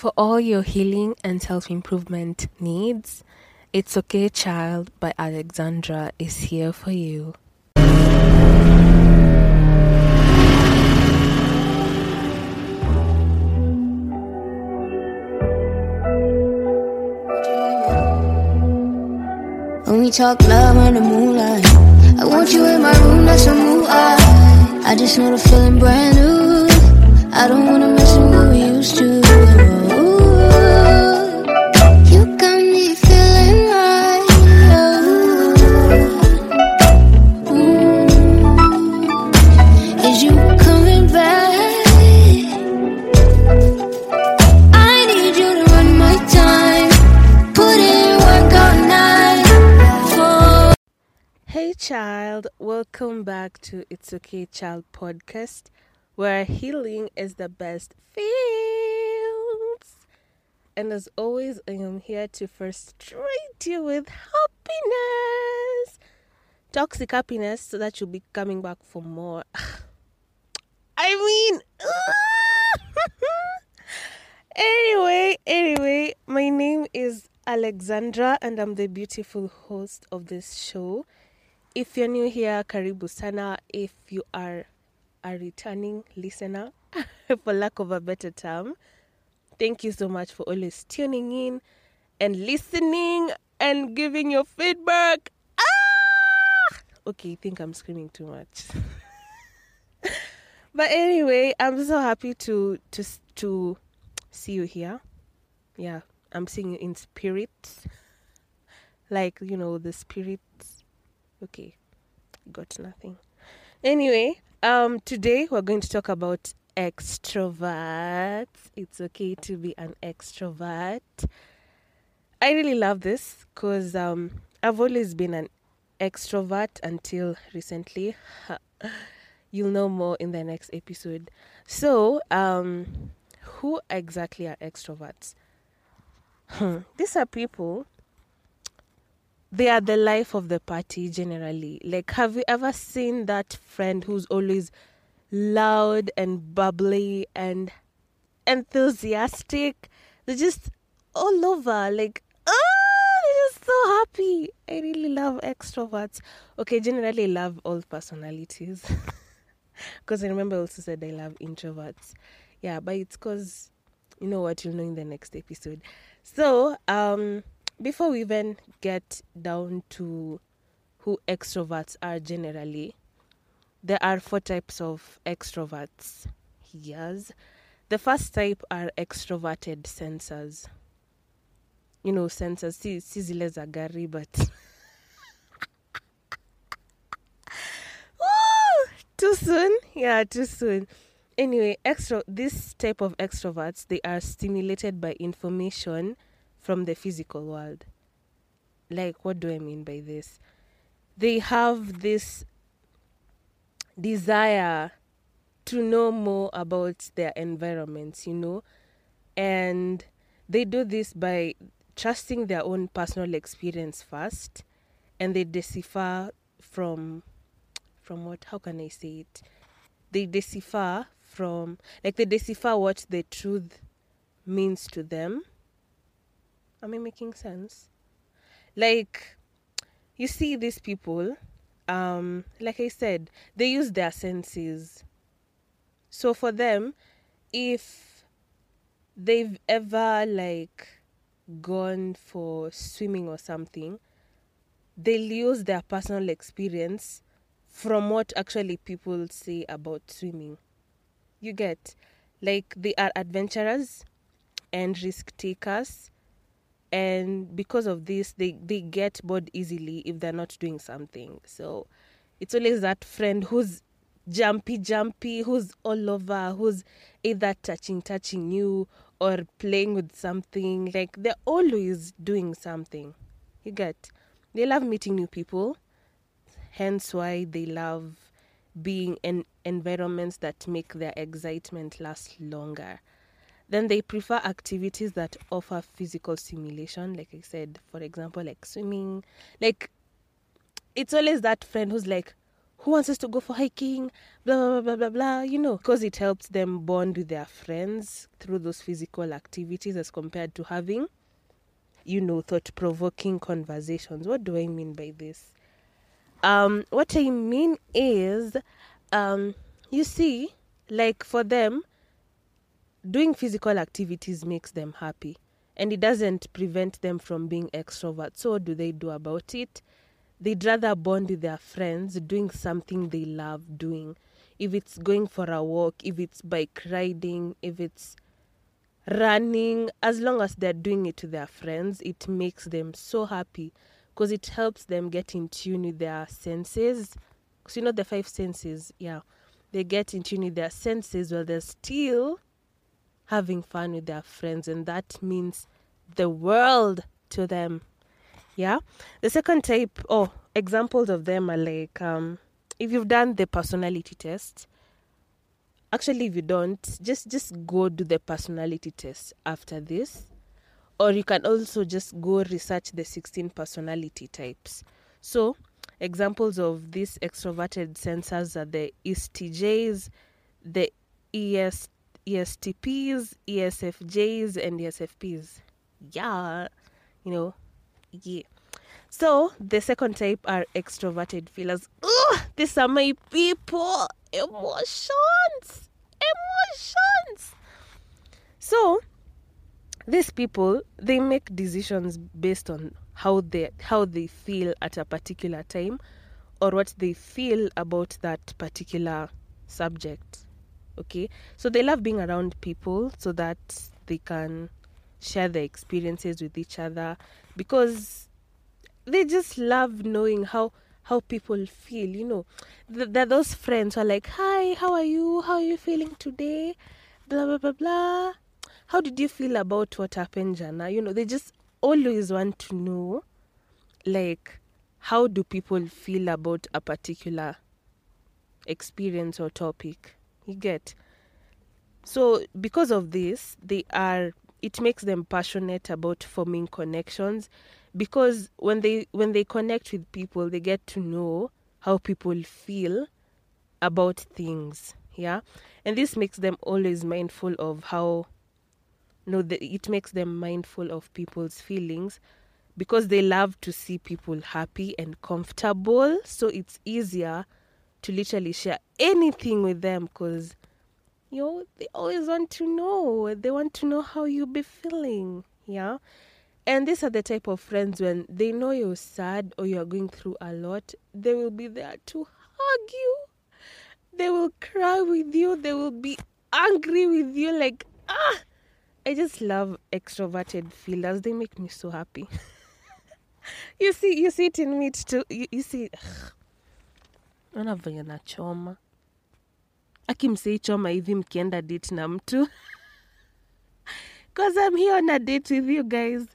For all your healing and self improvement needs, It's Okay Child by Alexandra is here for you. When we talk love under moonlight, I want you in my room, that's a moonlight. I just know the feeling brand new. I don't wanna miss it what we used to. Child, welcome back to It's Okay Child podcast, where healing is the best feels. And as always, I am here to frustrate you with happiness, toxic happiness, so that you'll be coming back for more. I mean, anyway, anyway, my name is Alexandra, and I'm the beautiful host of this show. If you're new here, karibu sana. If you are a returning listener, for lack of a better term, thank you so much for always tuning in and listening and giving your feedback. Ah! Okay, I think I'm screaming too much. but anyway, I'm so happy to to to see you here. Yeah, I'm seeing you in spirit. Like, you know, the spirits okay got nothing. Anyway um today we're going to talk about extroverts it's okay to be an extrovert. I really love this because um i've always been an extrovert until recently. You'll know more in the next episode. So um who exactly are extroverts? Hmm, these are people they are the life of the party generally. Like, have you ever seen that friend who's always loud and bubbly and enthusiastic? They're just all over. Like, oh, they're just so happy. I really love extroverts. Okay, generally love all personalities. Because I remember I also said I love introverts. Yeah, but it's because you know what you'll know in the next episode. So, um, before we even get down to who extroverts are generally, there are four types of extroverts. Yes. The first type are extroverted sensors. You know, sensors. Si, si zile za gari, but. Too soon? Yeah, too soon. Anyway, extro this type of extroverts, they are stimulated by information from the physical world. Like, what do I mean by this? They have this desire to know more about their environments, you know, and they do this by trusting their own personal experience first, and they decipher from from what? How can I say it? They decipher from like they decipher what the truth means to them Am I making sense? Like, you see these people, um, like I said, they use their senses. So for them, if they've ever like gone for swimming or something, they'll use their personal experience from what actually people say about swimming. You get like they are adventurers and risk takers and because of this they they get bored easily if they're not doing something. So it's always that friend who's jumpy jumpy who's all over who's either touching touching you or playing with something. Like they're always doing something. You get they love meeting new people. Hence why they love being in environments that make their excitement last longer then they prefer activities that offer physical stimulation, like I said, for example, like swimming. Like, it's always that friend who's like, who wants us to go for hiking? Blah, blah, blah, blah, blah, you know, because it helps them bond with their friends through those physical activities as compared to having, you know, thought provoking conversations. What do I mean by this? Um, what I mean is, um, you see, like for them, doing physical activities makes them happy and it doesn't prevent them from being extroverts. So, what do they do about it? They'd rather bond with their friends doing something they love doing. If it's going for a walk, if it's bike riding, if it's running, as long as they're doing it to their friends, it makes them so happy because it helps them get in tune with their senses. Because you know the five senses, yeah. They get in tune with their senses while they're still having fun with their friends, and that means the world to them. Yeah. The second type, oh, examples of them are like um, if you've done the personality test. Actually, if you don't, just just go do the personality test after this, or you can also just go research the 16 personality types. So, examples of these extroverted sensors are the ESTJs, the ES, ESTPs, ESFJs, and ESFPs. Yeah, you know, yeah. So the second type are extroverted feelers. Ugh, these are my people. Emotions. Emotions. So these people they make decisions based on how they how they feel at a particular time or what they feel about that particular subject. Okay? So they love being around people so that they can share their experiences with each other because they just love knowing how how people feel you know? Th- those friends who are like hi how are you? How are you feeling today? Blah blah blah blah. How did you feel about what happened jana? You know they just always want to know like how do people feel about a particular experience or topic you get. So because of this they are it makes them passionate about forming connections because when they when they connect with people they get to know how people feel about things yeah? And this makes them always mindful of how no the, it makes them mindful of people's feelings because they love to see people happy and comfortable. So it's easier to literally share anything with them because you know they always want to know. They want to know how you be feeling yeah? And these are the type of friends when they know you're sad or you're going through a lot they will be there to hug you. They will cry with you. They will be angry with you like ah! I just love extroverted feelers. They make me so happy. You see you see it in me too. You, you see ona venye nachoma. Akimsei choma hivi mkienda date na mtu. Cause i'm here on a date with you guys.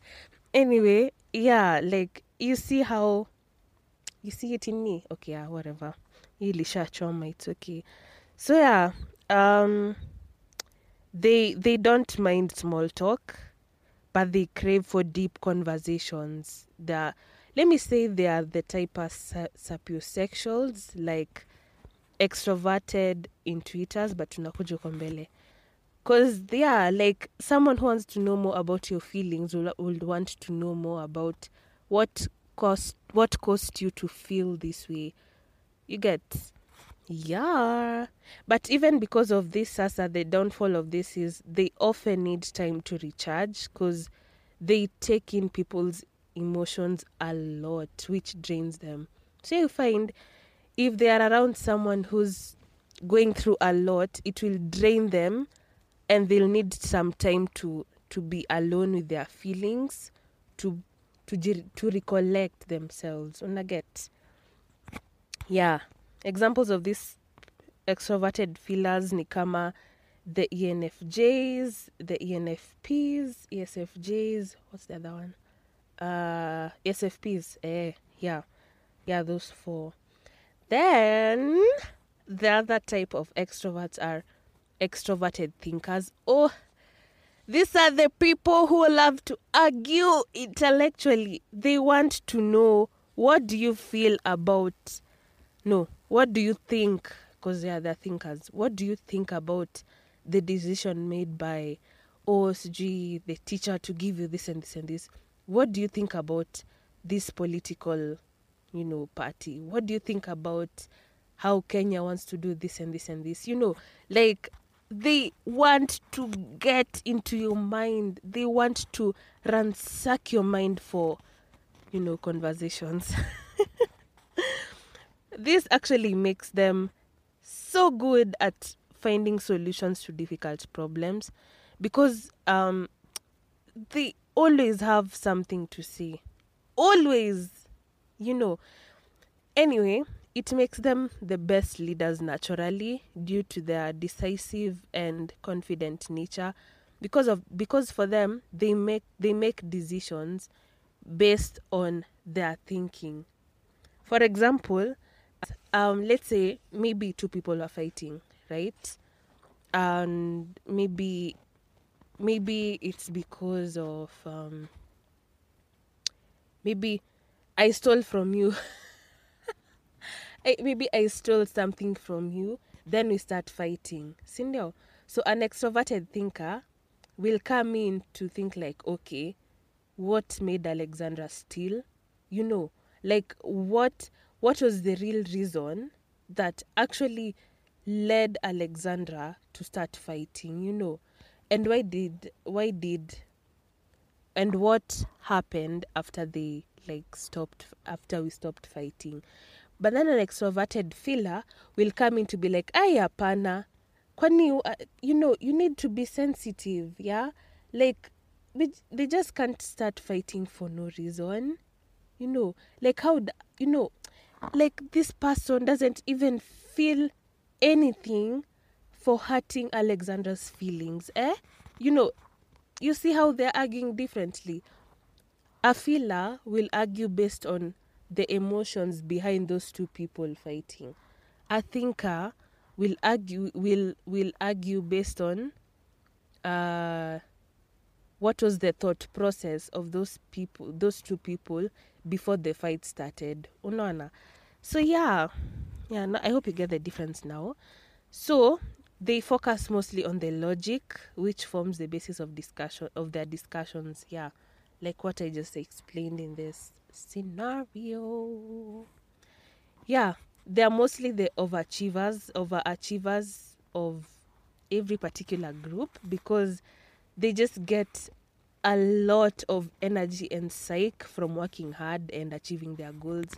Anyway yeah like you see how you see it in me. Okay yeah whatever. Ilishachoma it's okay. So yeah um they they don't mind small talk but they crave for deep conversations. The let me say they are the type of sapiosexuals like extroverted intuitors but tunakuja uko mbele. Because they are like someone who wants to know more about your feelings will, will want to know more about what caused what caused you to feel this way. You get yeah. But even because of this sasa the downfall of this is they often need time to recharge because they take in people's emotions a lot which drains them. So you find if they are around someone who's going through a lot it will drain them and they'll need some time to to be alone with their feelings to to to recollect themselves. Una get? Yeah. Examples of this extroverted feelers ni kama the enfjs the enfps esfjs what's the other one uh sfps eh yeah yeah those four then the other type of extroverts are extroverted thinkers. Oh, these are the people who love to argue intellectually. They want to know what do you feel about no, what do you think? Because they are the thinkers. What do you think about the decision made by OSG, the teacher, to give you this and this and this? What do you think about this political, you know, party? What do you think about how Kenya wants to do this and this and this? You know, like they want to get into your mind. They want to ransack your mind for, you know, conversations. this actually makes them so good at finding solutions to difficult problems because um, they always have something to say. Always, you know. Anyway, it makes them the best leaders naturally due to their decisive and confident nature because of because for them they make they make decisions based on their thinking for example um let's say maybe two people are fighting right and maybe maybe it's because of um maybe i stole from you I, maybe I stole something from you, then we start fighting. Sindio? So an extroverted thinker will come in to think like, okay, what made Alexandra steal? You know, like what what was the real reason that actually led Alexandra to start fighting, you know? And why did why did and what happened after they like stopped after we stopped fighting? But then an extroverted feeler will come in to be like ai hapana. Kwani uh, you know you need to be sensitive yeah? Like they, they just can't start fighting for no reason. You know like how you know like this person doesn't even feel anything for hurting alexandra's feelings eh you know you see how they're arguing differently a feeler will argue based on the emotions behind those two people fighting. A thinker will argue will will argue based on uh, what was the thought process of those people those two people before the fight started. Unaona? So yeah. Yeah, no, I hope you get the difference now. So they focus mostly on the logic which forms the basis of discussion of their discussions, yeah. Like what I just explained in this scenario. Yeah, they're mostly the overachievers, overachievers of every particular group because they just get a lot of energy and psyche from working hard and achieving their goals.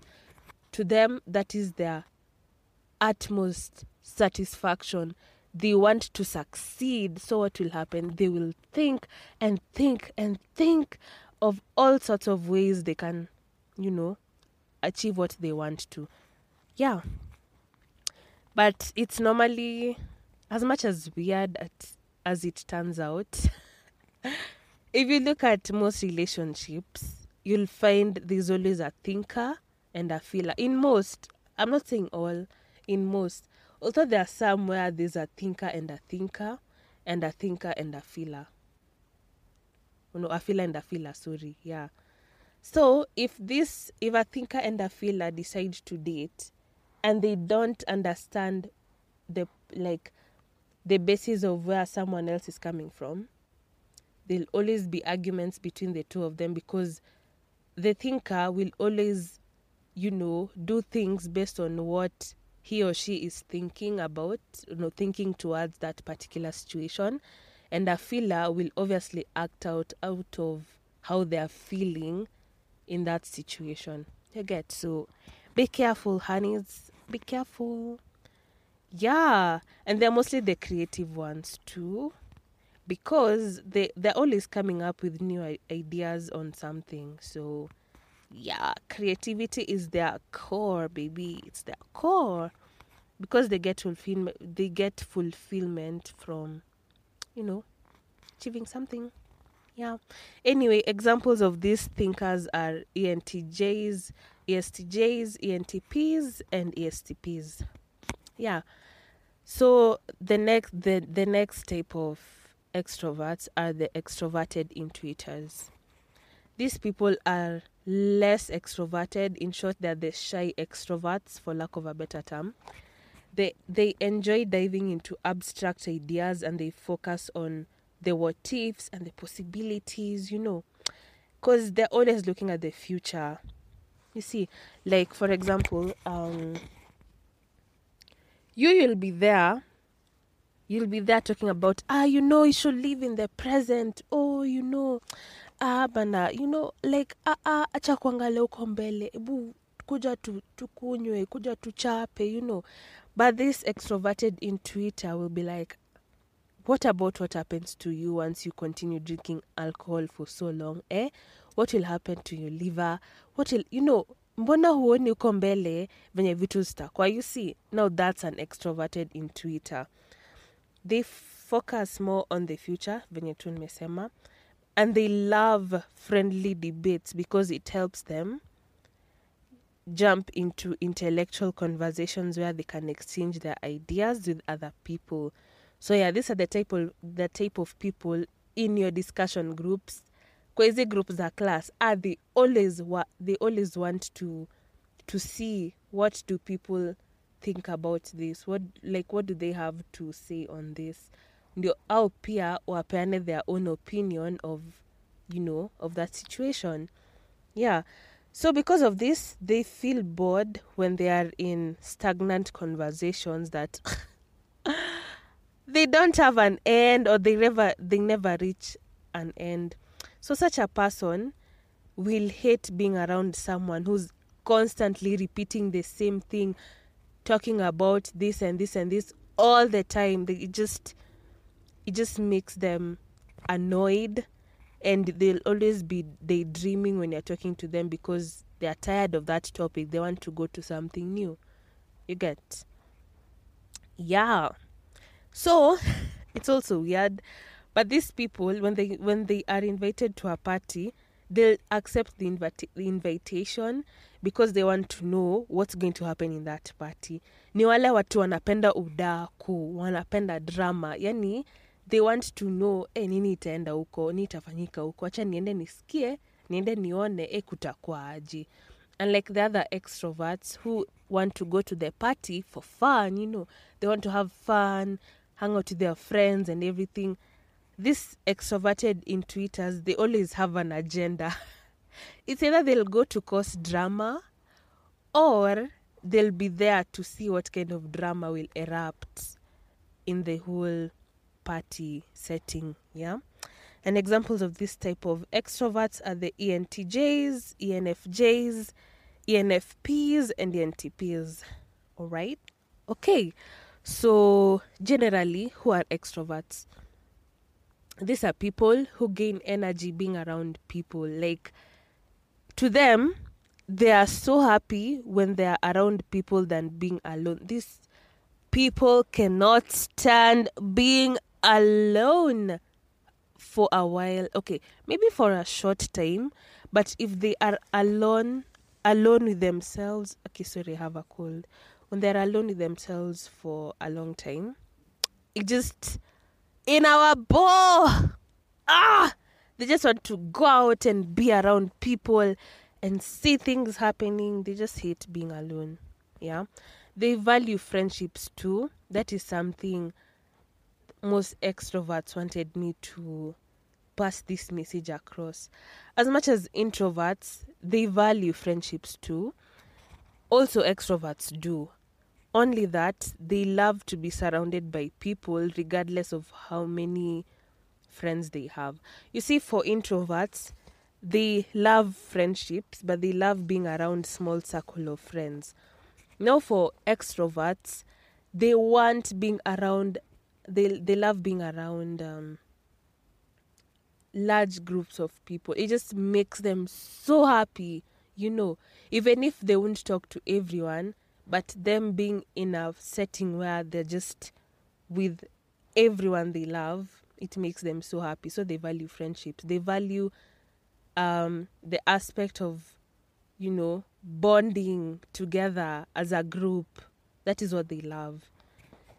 To them, that is their utmost satisfaction. They want to succeed. So, what will happen? They will think and think and think of all sorts of ways they can you know, achieve what they want to. Yeah. But it's normally, as much as weird at, as it turns out, if you look at most relationships, you'll find there's always a thinker and a feeler. In most, I'm not saying all, in most. Although there are some where there's a thinker and a thinker, and a thinker and a feeler. Oh, no, a feeler and a feeler, sorry. Yeah. So if this if a thinker and a feeler decide to date and they don't understand the like the basis of where someone else is coming from, there'll always be arguments between the two of them because the thinker will always, you know, do things based on what he or she is thinking about, you know, thinking towards that particular situation. And a feeler will obviously act out out of how they are feeling in that situation. You get so be careful, honeys. Be careful. Yeah, and they're mostly the creative ones too, because they they're always coming up with new ideas on something. So, yeah, creativity is their core, baby. It's their core, because they get fulfillment. They get fulfillment from, you know, achieving something. Yeah. Anyway, examples of these thinkers are ENTJs, ESTJs, ENTPs, and ESTPs. Yeah. So the next the, the next type of extroverts are the extroverted intuitors. These people are less extroverted. In short, they're the shy extroverts, for lack of a better term. They they enjoy diving into abstract ideas and they focus on the what ifs and the possibilities. You know, because they're always looking at the future. You see, like for example, um, you will be there you'll be there talking about ah you know you should live in the present oh you know ah bana you know like ah ah acha kuangalia huko mbele hebu kuja tu, tukunywe kuja tuchape you know. But this extroverted intuitor will be like what about what happens to you once you continue drinking alcohol for so long eh? What will happen to your liver? What will you know mbona huoni uko mbele venye vitu zitakwa you see now that's an extroverted intuitor they focus more on the future venye tu nimesema and they love friendly debates because it helps them jump into intellectual conversations where they can exchange their ideas with other people. So yeah these are the type of the type of people in your discussion groups. Hizi groups za class ah, they always wa they always want to to see what do people think about this? What like what do they have to say on this ndio au pia wapeane their own opinion of you know of that situation. Yeah. So because of this they feel bored when they are in stagnant conversations that they don't have an end or they never they never reach an end. So such a person will hate being around someone who's constantly repeating the same thing talking about this and this and this all the time. They just it just makes them annoyed and they'll always be daydreaming when you're talking to them because they're tired of that topic. They want to go to something new. You get? Yeah. So it's also weird but these people when they when they are invited to a party they'll accept the, invita- the invitation because they want to know what's going to happen in that party. Ni wale watu wanapenda udaku wanapenda drama. Yani they want to know e nini itaenda huko? Ni itafanyika huko? Acha niende nisikie niende nione e kutakuwa aji unlike the other extroverts who want to go to the party for fun you know they want to have fun hang out with their friends and everything. These extroverted intuitors they always have an agenda. It's either they'll go to cause drama or they'll be there to see what kind of drama will erupt in the whole party setting yeah? And examples of this type of extroverts are the entjs enfjs enfps and entps all right? Okay. So generally who are extroverts? These are people who gain energy being around people. Like to them they are so happy when they are around people than being alone. These people cannot stand being alone for a while. Okay maybe for a short time but if they are alone alone with themselves okay sorry have a cold. When they're alone with themselves for a long time it just in our ball ah they just want to go out and be around people and see things happening. They just hate being alone yeah. They value friendships too. That is something most extroverts wanted me to pass this message across. As much as introverts they value friendships too. Also extroverts do. Only that they love to be surrounded by people regardless of how many friends they have. You see for introverts they love friendships but they love being around small circle of friends. Now for extroverts they want being around they they love being around um, large groups of people. It just makes them so happy you know. Even if they won't talk to everyone but them being in a setting where they're just with everyone they love it makes them so happy. So they value friendships. They value um the aspect of you know bonding together as a group. That is what they love.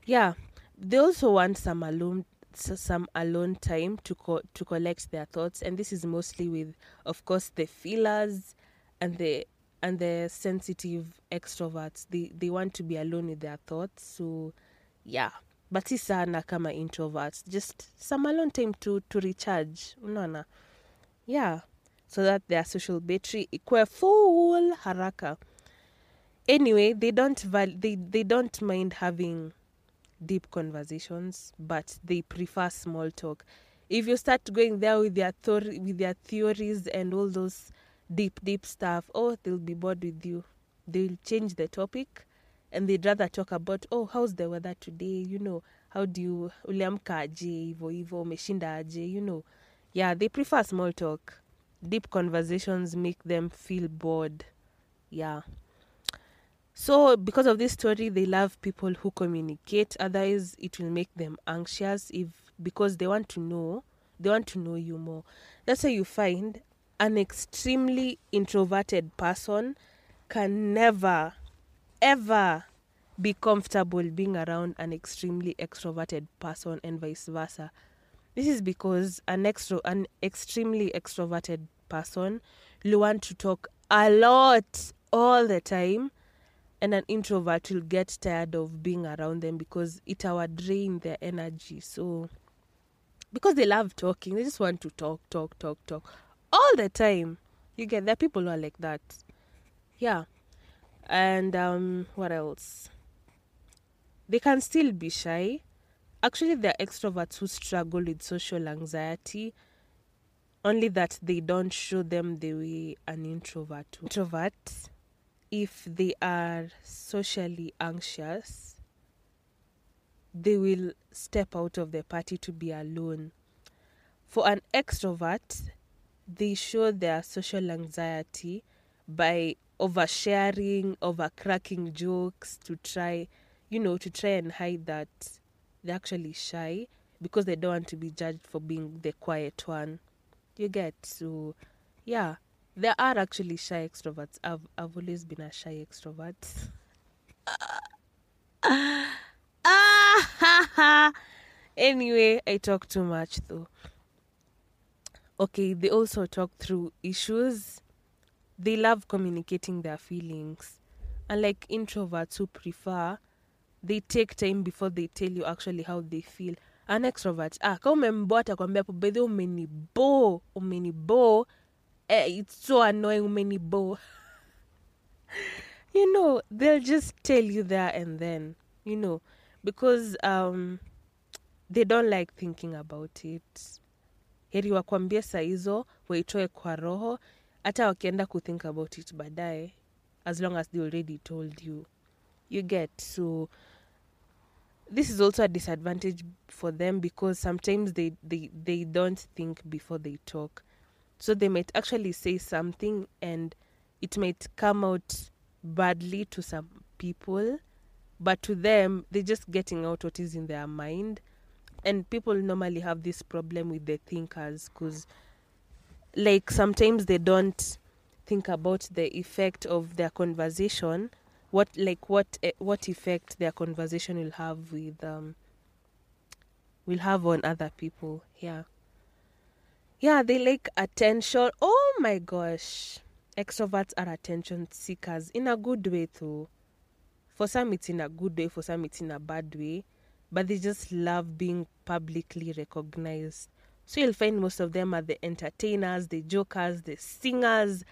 Yeah they also want some alone some alone time to co- to collect their thoughts and this is mostly with of course the feelers and the and the sensitive extroverts. They they want to be alone with their thoughts so yeah. But si sana kama introverts just some alone time to to recharge unaona? Yeah. So that their social battery ikwe full haraka. Anyway they don't val- they they don't mind having deep conversations but they prefer small talk. If you start going there with their theory with their theories and all those deep deep stuff oh they'll be bored with you. They'll change the topic and they'd rather talk about oh how's the weather today? You know how do you uliamka aje hivo hivo umeshinda aje? You know yeah they prefer small talk. Deep conversations make them feel bored. Yeah so because of this story they love people who communicate. Otherwise it will make them anxious if because they want to know they want to know you more. That's why you find an extremely introverted person can never ever be comfortable being around an extremely extroverted person and vice versa. This is because an extro an extremely extroverted person will want to talk a lot all the time and an introvert will get tired of being around them because it will drain their energy. So because they love talking they just want to talk talk talk talk. All the time. You get there people who are like that. Yeah. And um what else? They can still be shy. Actually there are extroverts who struggle with social anxiety. Only that they don't show them the way an introvert introvert if they are socially anxious they will step out of the party to be alone. For an extrovert they show their social anxiety by oversharing overcracking jokes to try you know to try and hide that they're actually shy because they don't want to be judged for being the quiet one. You get? So yeah there are actually shy extroverts. I've i've always been a shy extrovert. Anyway i talk too much though. Okay they also talk through issues. They love communicating their feelings. Unlike introverts who prefer they take time before they tell you actually how they feel. An extrovert ah ka umemboa atakwambia hapo bedhi umenibo umenibo it's so annoying umenibo you know they'll just tell you there and then you know because um they don't like thinking about it. Heri wakwambie saa hizo waitoe kwa roho hata wakienda kuthink about it baadaye as long as they already told you. You get so this is also a disadvantage for them because sometimes they, they, they don't think before they talk so they might actually say something and it might come out badly to some people but to them they're just getting out what is in their mind. And people normally have this problem with the thinkers because like sometimes they don't think about the effect of their conversation what like what eh, what effect their conversation will have with um will have on other people yeah yeah they like attention. Oh my gosh. Extroverts are attention seekers in a good way though. For some it's in a good way for some it's in a bad way but they just love being publicly recognized. So you'll find most of them are the entertainers the jokers the singers.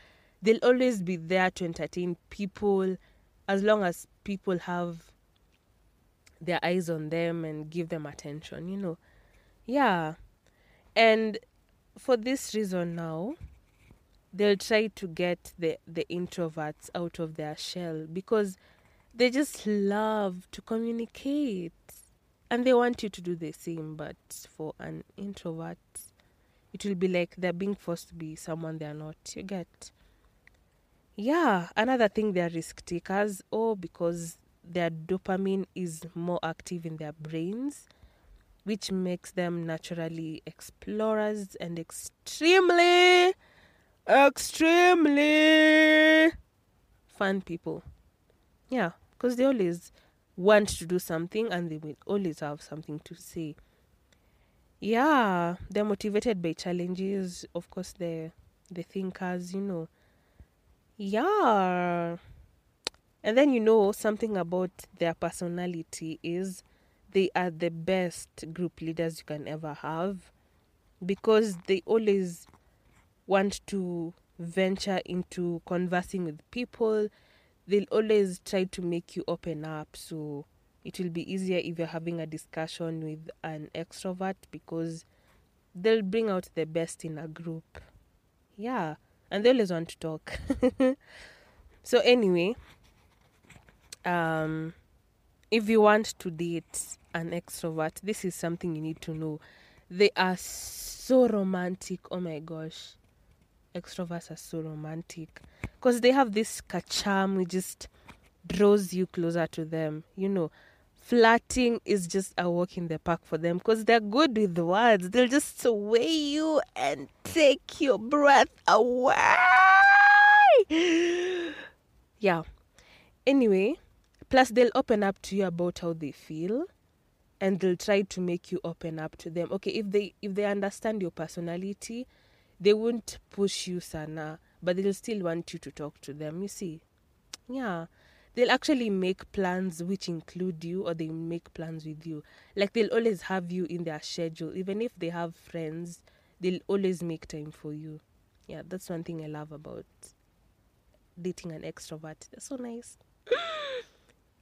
They'll always be there to entertain people as long as people have their eyes on them and give them attention you know. Yeah. And for this reason now they'll try to get the the introverts out of their shell because they just love to communicate. And they want you to do the same but for an introvert it will be like they're being forced to be someone they're not. You get? Yeah another thing they're risk takers or because their dopamine is more active in their brains which makes them naturally explorers and extremely extremely fun people. Yeah because they always want to do something and they will always have something to say. Yeah they're motivated by challenges. Of course the the thinkers you know. Yeah. And then you know something about their personality is they are the best group leaders you can ever have because they always want to venture into conversing with people. They'll always try to make you open up. So it will be easier if you're having a discussion with an extrovert because they'll bring out the best in a group. Yeah and they always want to talk. So anyway um if you want to date an extrovert this is something you need to know. They are so romantic. Oh my gosh. Extroverts are so romantic. Because they have this charm which just draws you closer to them you know. Flirting is just a walk in the park for them because they're good with words. They'll just sway you and take your breath away. Yeah. Anyway plus they'll open up to you about how they feel and they'll try to make you open up to them. Okay if they if they understand your personality they won't push you sana but they'll still want you to talk to them you see. Yeah. They'll actually make plans which include you or they make plans with you. Like they'll always have you in their schedule. Even if they have friends they'll always make time for you. Yeah that's one thing i love about dating an extrovert. They're so nice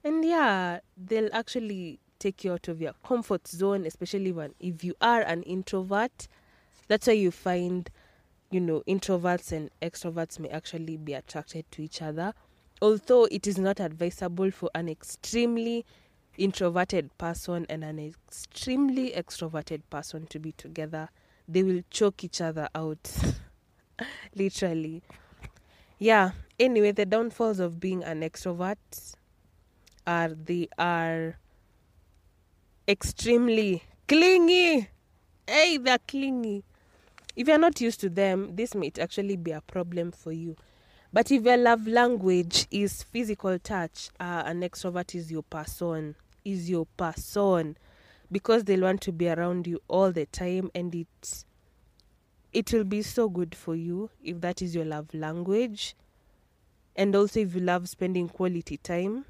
and yeah they'll actually take you out of your comfort zone especially when if you are an introvert. That's why you find you know introverts and extroverts may actually be attracted to each other. Although it is not advisable for an extremely introverted person and an extremely extroverted person to be together they will choke each other out literally. Yeah anyway the downfalls of being an extrovert are they are extremely clingy. Hey they're clingy. If you're not used to them this might actually be a problem for you. But if your love language is physical touch uh, an extrovert is your person is your person. Because they'll want to be around you all the time and it it will be so good for you if that is your love language. And also if you love spending quality time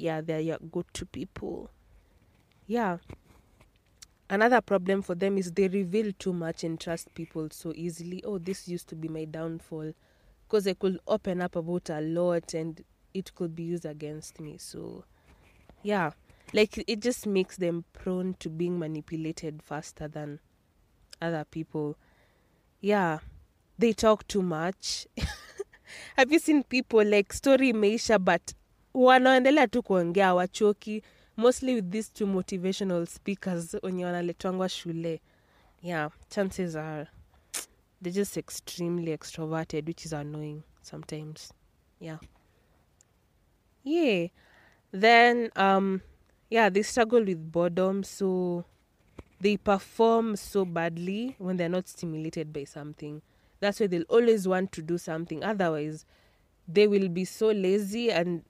yeah they're your go-to people. Yeah. Another problem for them is they reveal too much and trust people so easily. Oh this used to be my downfall. Because I could open up about a lot and it could be used against me. So yeah. Like it just makes them prone to being manipulated faster than other people. Yeah. They talk too much. Have you seen people like story imeisha but wanaendelea tu kuongea wachoki mostly with these two motivational speakers wenye wanaletwangwa shule. Yeah chances are they're just extremely extroverted which is annoying sometimes. Yeah. Yeah. Then um yeah they struggle with boredom so they perform so badly when they're not stimulated by something. That's why they'll always want to do something. Otherwise they will be so lazy and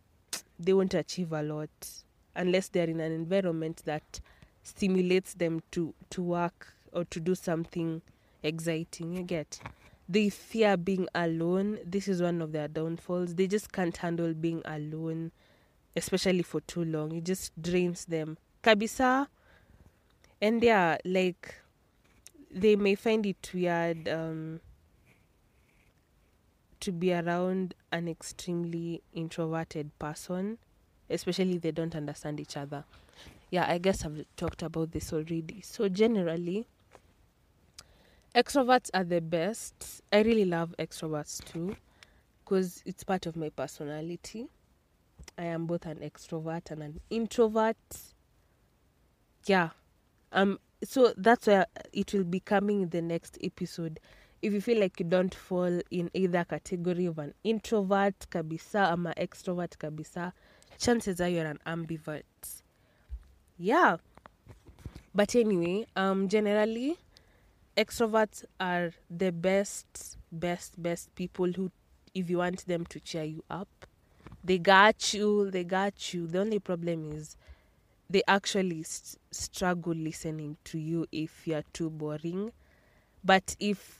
they won't achieve a lot unless they're in an environment that stimulates them to to work or to do something exciting. You get? They fear being alone. This is one of their downfalls. They just can't handle being alone especially for too long. It just drains them. Kabisa and yeah like they may find it weird um to be around an extremely introverted person especially they don't understand each other. Yeah i guess i've talked about this already. So generally extroverts are the best. I really love extroverts too because it's part of my personality. I am both an extrovert and an introvert. Yeah um so that's where it will be coming in the next episode if you feel like you don't fall in either category of an introvert kabisa ama extrovert kabisa chances are you're an ambivert. Yeah. But anyway um generally extroverts are the best best best people who if you want them to cheer you up they got you they got you. The only problem is they actually s- struggle listening to you if you're too boring. But if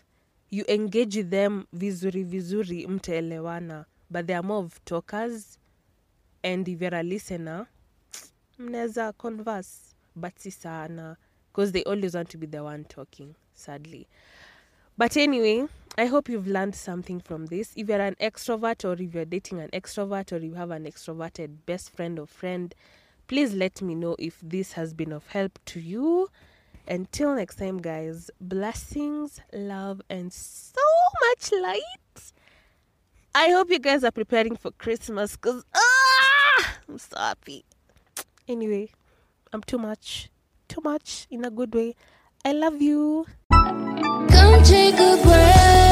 you engage them vizuri vizuri mtaelewana. But they are more of talkers and if you're a listener mnaweza converse. But si sana because they always want to be the one talking sadly. But anyway i hope you've learned something from this. If you're an extrovert or if you're dating an extrovert or you have an extroverted best friend or friend please let me know if this has been of help to you until next time guys blessings love and so much light. I hope you guys are preparing for christmas because ah, i'm so happy. Anyway i'm too much too much in a good way. I love you. Come take a.